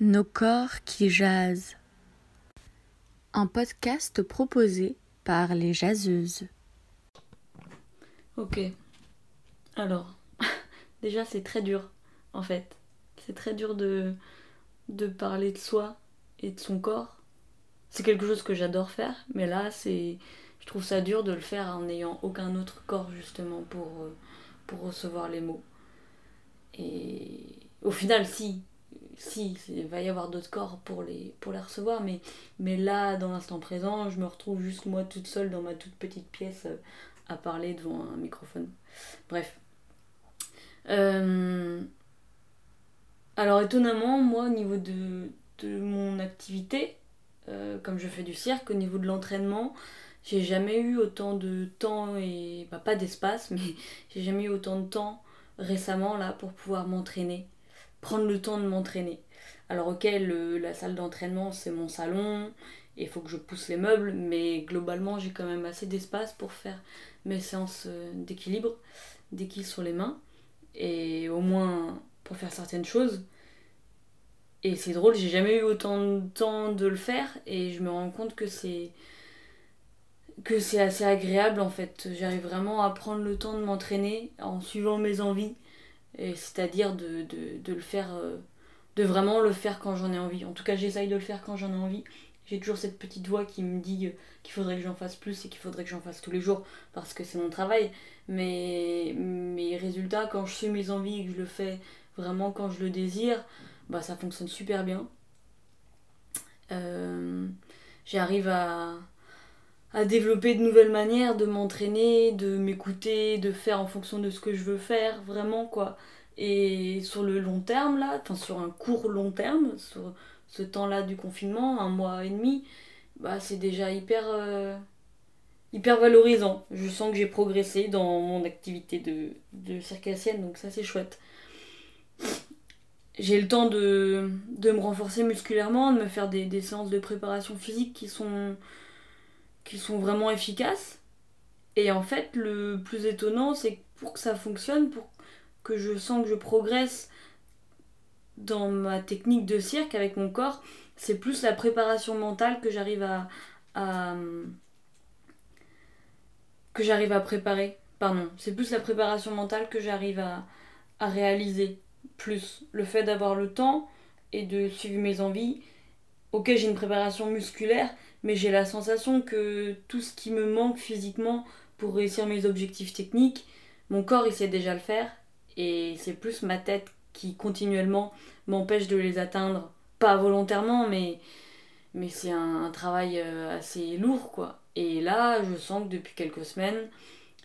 Nos corps qui jasent. Un podcast proposé par les jaseuses. Ok. Alors, déjà c'est très dur en fait. C'est très dur de, de parler de soi et de son corps. C'est quelque chose que j'adore faire, mais là c'est je trouve ça dur de le faire en n'ayant aucun autre corps justement pour, euh, pour recevoir les mots. Et au final, si, si, il va y avoir d'autres corps pour les, recevoir, mais, là, dans l'instant présent, je me retrouve juste moi toute seule dans ma toute petite pièce euh, à parler devant un microphone. Bref. Euh, alors étonnamment, moi, au niveau de, mon activité, comme je fais du cirque, au niveau de l'entraînement, j'ai jamais eu autant de temps et bah, pas d'espace, mais j'ai jamais eu autant de temps récemment là pour pouvoir m'entraîner, prendre le temps de m'entraîner. Alors ok, la salle d'entraînement c'est mon salon, il faut que je pousse les meubles, mais globalement j'ai quand même assez d'espace pour faire mes séances euh, d'équilibre, d'équilibre sur les mains, et au moins pour faire certaines choses. Et c'est drôle, j'ai jamais eu autant de temps de le faire, et je me rends compte que c'est que c'est assez agréable en fait. J'arrive vraiment à prendre le temps de m'entraîner en suivant mes envies, c'est-à-dire de, le faire, euh, de vraiment le faire quand j'en ai envie. En tout cas, j'essaye de le faire quand j'en ai envie. J'ai toujours cette petite voix qui me dit qu'il faudrait que j'en fasse plus et qu'il faudrait que j'en fasse tous les jours parce que c'est mon travail. Mais mes résultats, quand je suis mes envies et que je le fais vraiment quand je le désire, bah ça fonctionne super bien. Euh, j'arrive à, à développer de nouvelles manières de m'entraîner, de m'écouter, de faire en fonction de ce que je veux faire, vraiment quoi. Et sur le long terme là, enfin sur un court long terme, sur ce temps-là du confinement, un mois et demi, bah c'est déjà hyper euh, hyper valorisant. Je sens que j'ai progressé dans mon activité de, de circassienne, donc ça c'est chouette. J'ai le temps de, de, me renforcer musculairement, de me faire des, des séances de préparation physique qui sont qui sont vraiment efficaces. Et en fait, le plus étonnant, c'est que pour que ça fonctionne, pour que je sens que je progresse dans ma technique de cirque avec mon corps, c'est plus la préparation mentale que j'arrive à, que j'arrive à préparer. Pardon, c'est plus la préparation mentale que j'arrive à, à réaliser. Plus le fait d'avoir le temps et de suivre mes envies. Ok, j'ai une préparation musculaire, mais j'ai la sensation que tout ce qui me manque physiquement pour réussir mes objectifs techniques, mon corps il sait déjà le faire et c'est plus ma tête qui continuellement m'empêche de les atteindre, pas volontairement mais mais c'est un, travail euh, assez lourd quoi. Et là, je sens que depuis quelques semaines,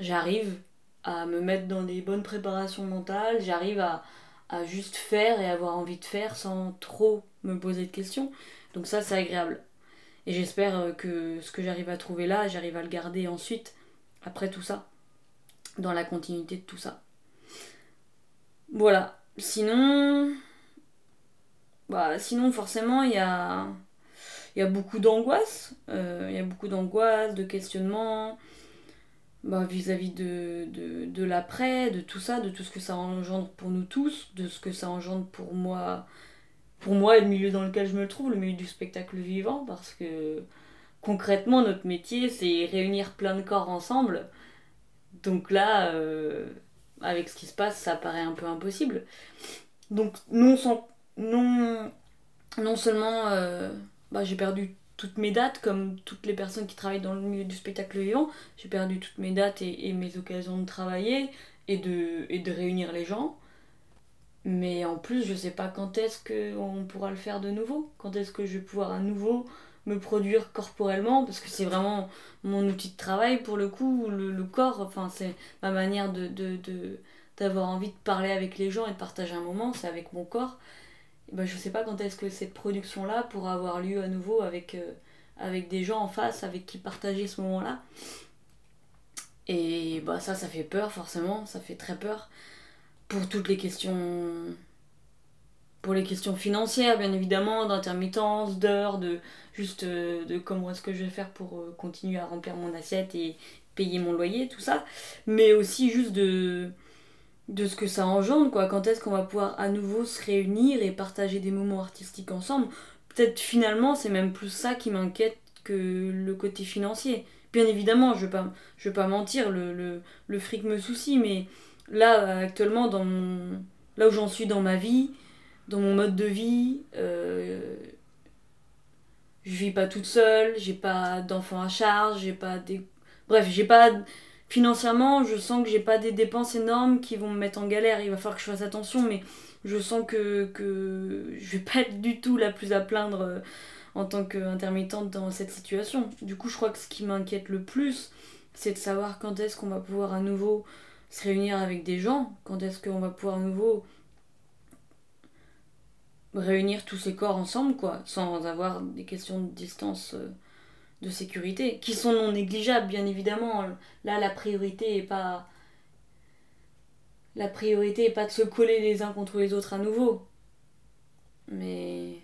j'arrive à me mettre dans des bonnes préparations mentales, j'arrive à, à juste faire et avoir envie de faire sans trop me poser de questions. Donc ça, c'est agréable. Et j'espère euh, que ce que j'arrive à trouver là, j'arrive à le garder ensuite, après tout ça, dans la continuité de tout ça. Voilà. Sinon. Bah, sinon, forcément, il y a. Il y a beaucoup d'angoisse. Euh, il y a beaucoup d'angoisse, de questionnement bah, vis-à-vis de, de, de l'après, de tout ça, de tout ce que ça engendre pour nous tous, de ce que ça engendre pour moi pour moi, le milieu dans lequel je me trouve, le milieu du spectacle vivant, parce que concrètement, notre métier, c'est réunir plein de corps ensemble. Donc là, euh, avec ce qui se passe, ça paraît un peu impossible. Donc non, sans, non, non seulement euh, bah, j'ai perdu toutes mes dates, comme toutes les personnes qui travaillent dans le milieu du spectacle vivant, j'ai perdu toutes mes dates et, et, mes occasions de travailler et et de réunir les gens. Mais en plus, je sais pas quand est-ce qu'on pourra le faire de nouveau. Quand est-ce que je vais pouvoir à nouveau me produire corporellement. Parce que c'est vraiment mon outil de travail pour le coup, le, corps. Enfin, c'est ma manière de, d'avoir envie de parler avec les gens et de partager un moment, c'est avec mon corps. Et ben, je sais pas quand est-ce que cette production-là pourra avoir lieu à nouveau avec, euh, avec des gens en face, avec qui partager ce moment-là. Et bah ça, ça fait peur forcément, ça fait très peur pour toutes les questions pour les questions financières bien évidemment d'intermittence d'heures de juste euh, de comment est-ce que je vais faire pour euh, continuer à remplir mon assiette et payer mon loyer tout ça mais aussi juste de de ce que ça engendre, quoi. Quand est-ce qu'on va pouvoir à nouveau se réunir et partager des moments artistiques ensemble? Peut-être finalement, c'est même plus ça qui m'inquiète que le côté financier. Bien évidemment, je vais pas, je vais pas mentir, le, le, fric me soucie, mais là, actuellement, dans mon, là où j'en suis dans ma vie, dans mon mode de vie, euh, je vis pas toute seule, j'ai pas d'enfants à charge, j'ai pas des. Bref, j'ai pas financièrement, je sens que j'ai pas des dépenses énormes qui vont me mettre en galère. Il va falloir que je fasse attention, mais je sens que, que je vais pas être du tout la plus à plaindre euh, en tant qu'intermittente dans cette situation. Du coup, je crois que ce qui m'inquiète le plus, c'est de savoir quand est-ce qu'on va pouvoir à nouveau se réunir avec des gens, quand est-ce qu'on va pouvoir à nouveau réunir tous ces corps ensemble, quoi, sans avoir des questions de distance. Euh, de sécurité, qui sont non négligeables, bien évidemment. Là, la priorité est pas. La priorité est pas de se coller les uns contre les autres à nouveau. Mais.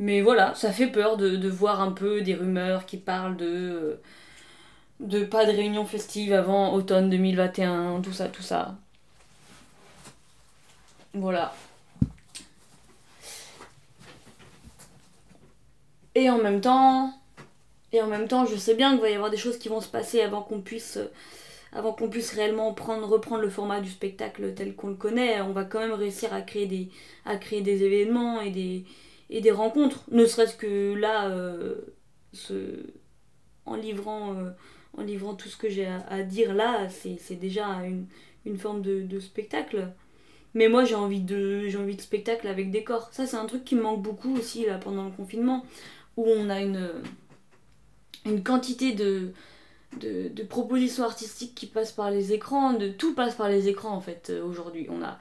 Mais voilà, ça fait peur de, voir un peu des rumeurs qui parlent de. De pas de réunion festive avant automne 2021, tout ça, tout ça. Voilà. Et en même temps, et en même temps, je sais bien qu'il va y avoir des choses qui vont se passer avant qu'on puisse, avant qu'on puisse réellement prendre, reprendre le format du spectacle tel qu'on le connaît. On va quand même réussir à créer des, à créer des événements et des, et des rencontres. Ne serait-ce que là, euh, en, livrant, euh, en livrant tout ce que j'ai à, dire là, c'est déjà une, forme de, spectacle. Mais moi j'ai envie de envie de spectacle avec décor. Ça c'est un truc qui me manque beaucoup aussi là pendant le confinement où on a une, une quantité de, de, propositions artistiques qui passent par les écrans, tout passe par les écrans en fait euh, aujourd'hui. On a,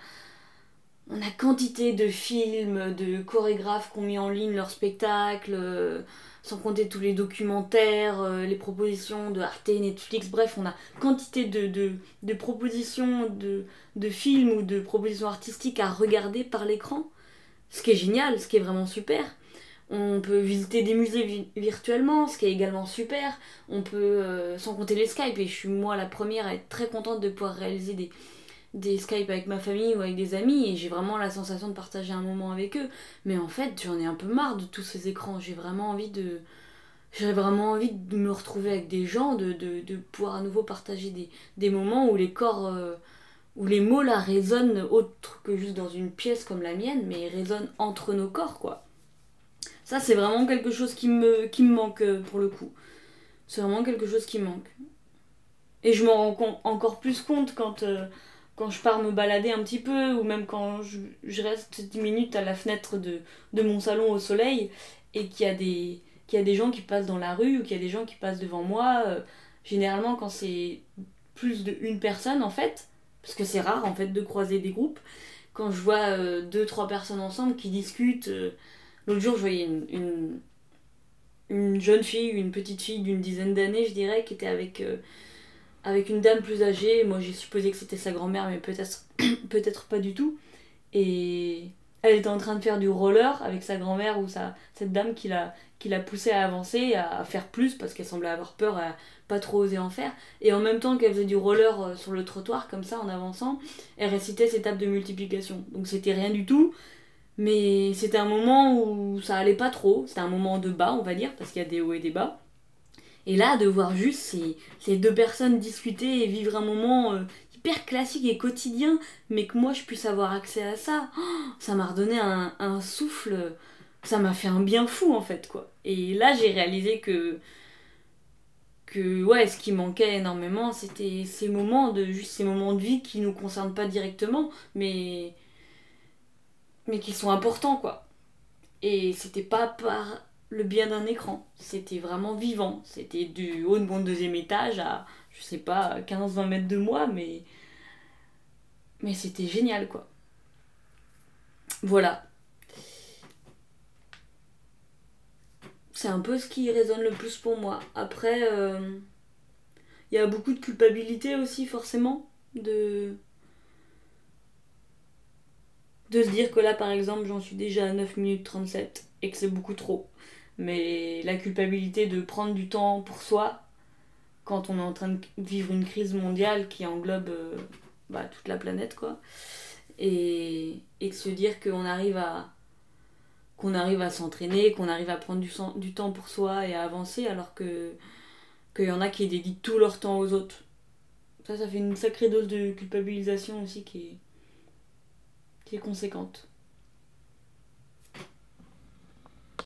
on a quantité de films, de chorégraphes qui ont mis en ligne leurs spectacles, euh, sans compter tous les documentaires, euh, les propositions de Arte, Netflix, bref, on a quantité de, propositions de, de films ou de propositions artistiques à regarder par l'écran. Ce qui est génial, ce qui est vraiment super. On peut visiter des musées virtuellement, ce qui est également super. On peut, euh, sans compter les Skype, et je suis moi la première à être très contente de pouvoir réaliser des, des Skype avec ma famille ou avec des amis, et j'ai vraiment la sensation de partager un moment avec eux. Mais en fait, j'en ai un peu marre de tous ces écrans. J'ai vraiment envie de. J'aurais vraiment envie de me retrouver avec des gens, de, de, pouvoir à nouveau partager des, des moments où les corps. Euh, où les mots là résonnent autre que juste dans une pièce comme la mienne, mais résonnent entre nos corps, quoi. Ça, c'est vraiment quelque chose qui me, qui me manque euh, pour le coup. C'est vraiment quelque chose qui manque. Et je m'en rends encore plus compte quand, euh, quand je pars me balader un petit peu, ou même quand je, reste 10 minutes à la fenêtre de, mon salon au soleil, et qu'il y, a des, qu'il y a des gens qui passent dans la rue, ou qu'il y a des gens qui passent devant moi. Euh, généralement, quand c'est plus d'une personne, en fait, parce que c'est rare, en fait, de croiser des groupes, quand je vois deux, trois personnes ensemble qui discutent L'autre jour, je voyais une, une, jeune fille, une petite fille d'une dizaine d'années, je dirais, qui était avec, euh, avec une dame plus âgée. Moi, j'ai supposé que c'était sa grand-mère, mais peut-être peut-être pas du tout. Et elle était en train de faire du roller avec sa grand-mère ou sa, cette dame qui l'a, qui l'a poussée à avancer, à, faire plus parce qu'elle semblait avoir peur, à pas trop oser en faire. Et en même temps qu'elle faisait du roller euh, sur le trottoir, comme ça, en avançant, elle récitait ses tables de multiplication. Donc c'était rien du tout, mais c'était un moment où ça allait pas trop. C'était un moment de bas, on va dire, parce qu'il y a des hauts et des bas. Et là, de voir juste ces, deux personnes discuter et vivre un moment euh, hyper classique et quotidien, mais que moi je puisse avoir accès à ça, oh, ça m'a redonné un, souffle. Ça m'a fait un bien fou en fait, quoi. Et là, j'ai réalisé que que ouais, ce qui manquait énormément, c'était ces moments de ces moments de vie qui nous concernent pas directement, mais mais qui sont importants, quoi. Et c'était pas par le bien d'un écran, c'était vraiment vivant. C'était du haut de mon deuxième étage à, je sais pas, 15-20 mètres de moi, mais. Mais c'était génial, quoi. Voilà. C'est un peu ce qui résonne le plus pour moi. Après, il euh, y a beaucoup de culpabilité aussi, forcément, de de se dire que là par exemple j'en suis déjà à 9 minutes 37 et que c'est beaucoup trop. Mais la culpabilité de prendre du temps pour soi quand on est en train de vivre une crise mondiale qui englobe euh, bah, toute la planète, quoi. Et, et de se dire qu'on arrive à qu'on arrive à s'entraîner, qu'on arrive à prendre du, du, temps pour soi et à avancer, alors que qu'il y en a qui dédient tout leur temps aux autres. Ça, ça fait une sacrée dose de culpabilisation aussi qui qui est conséquente.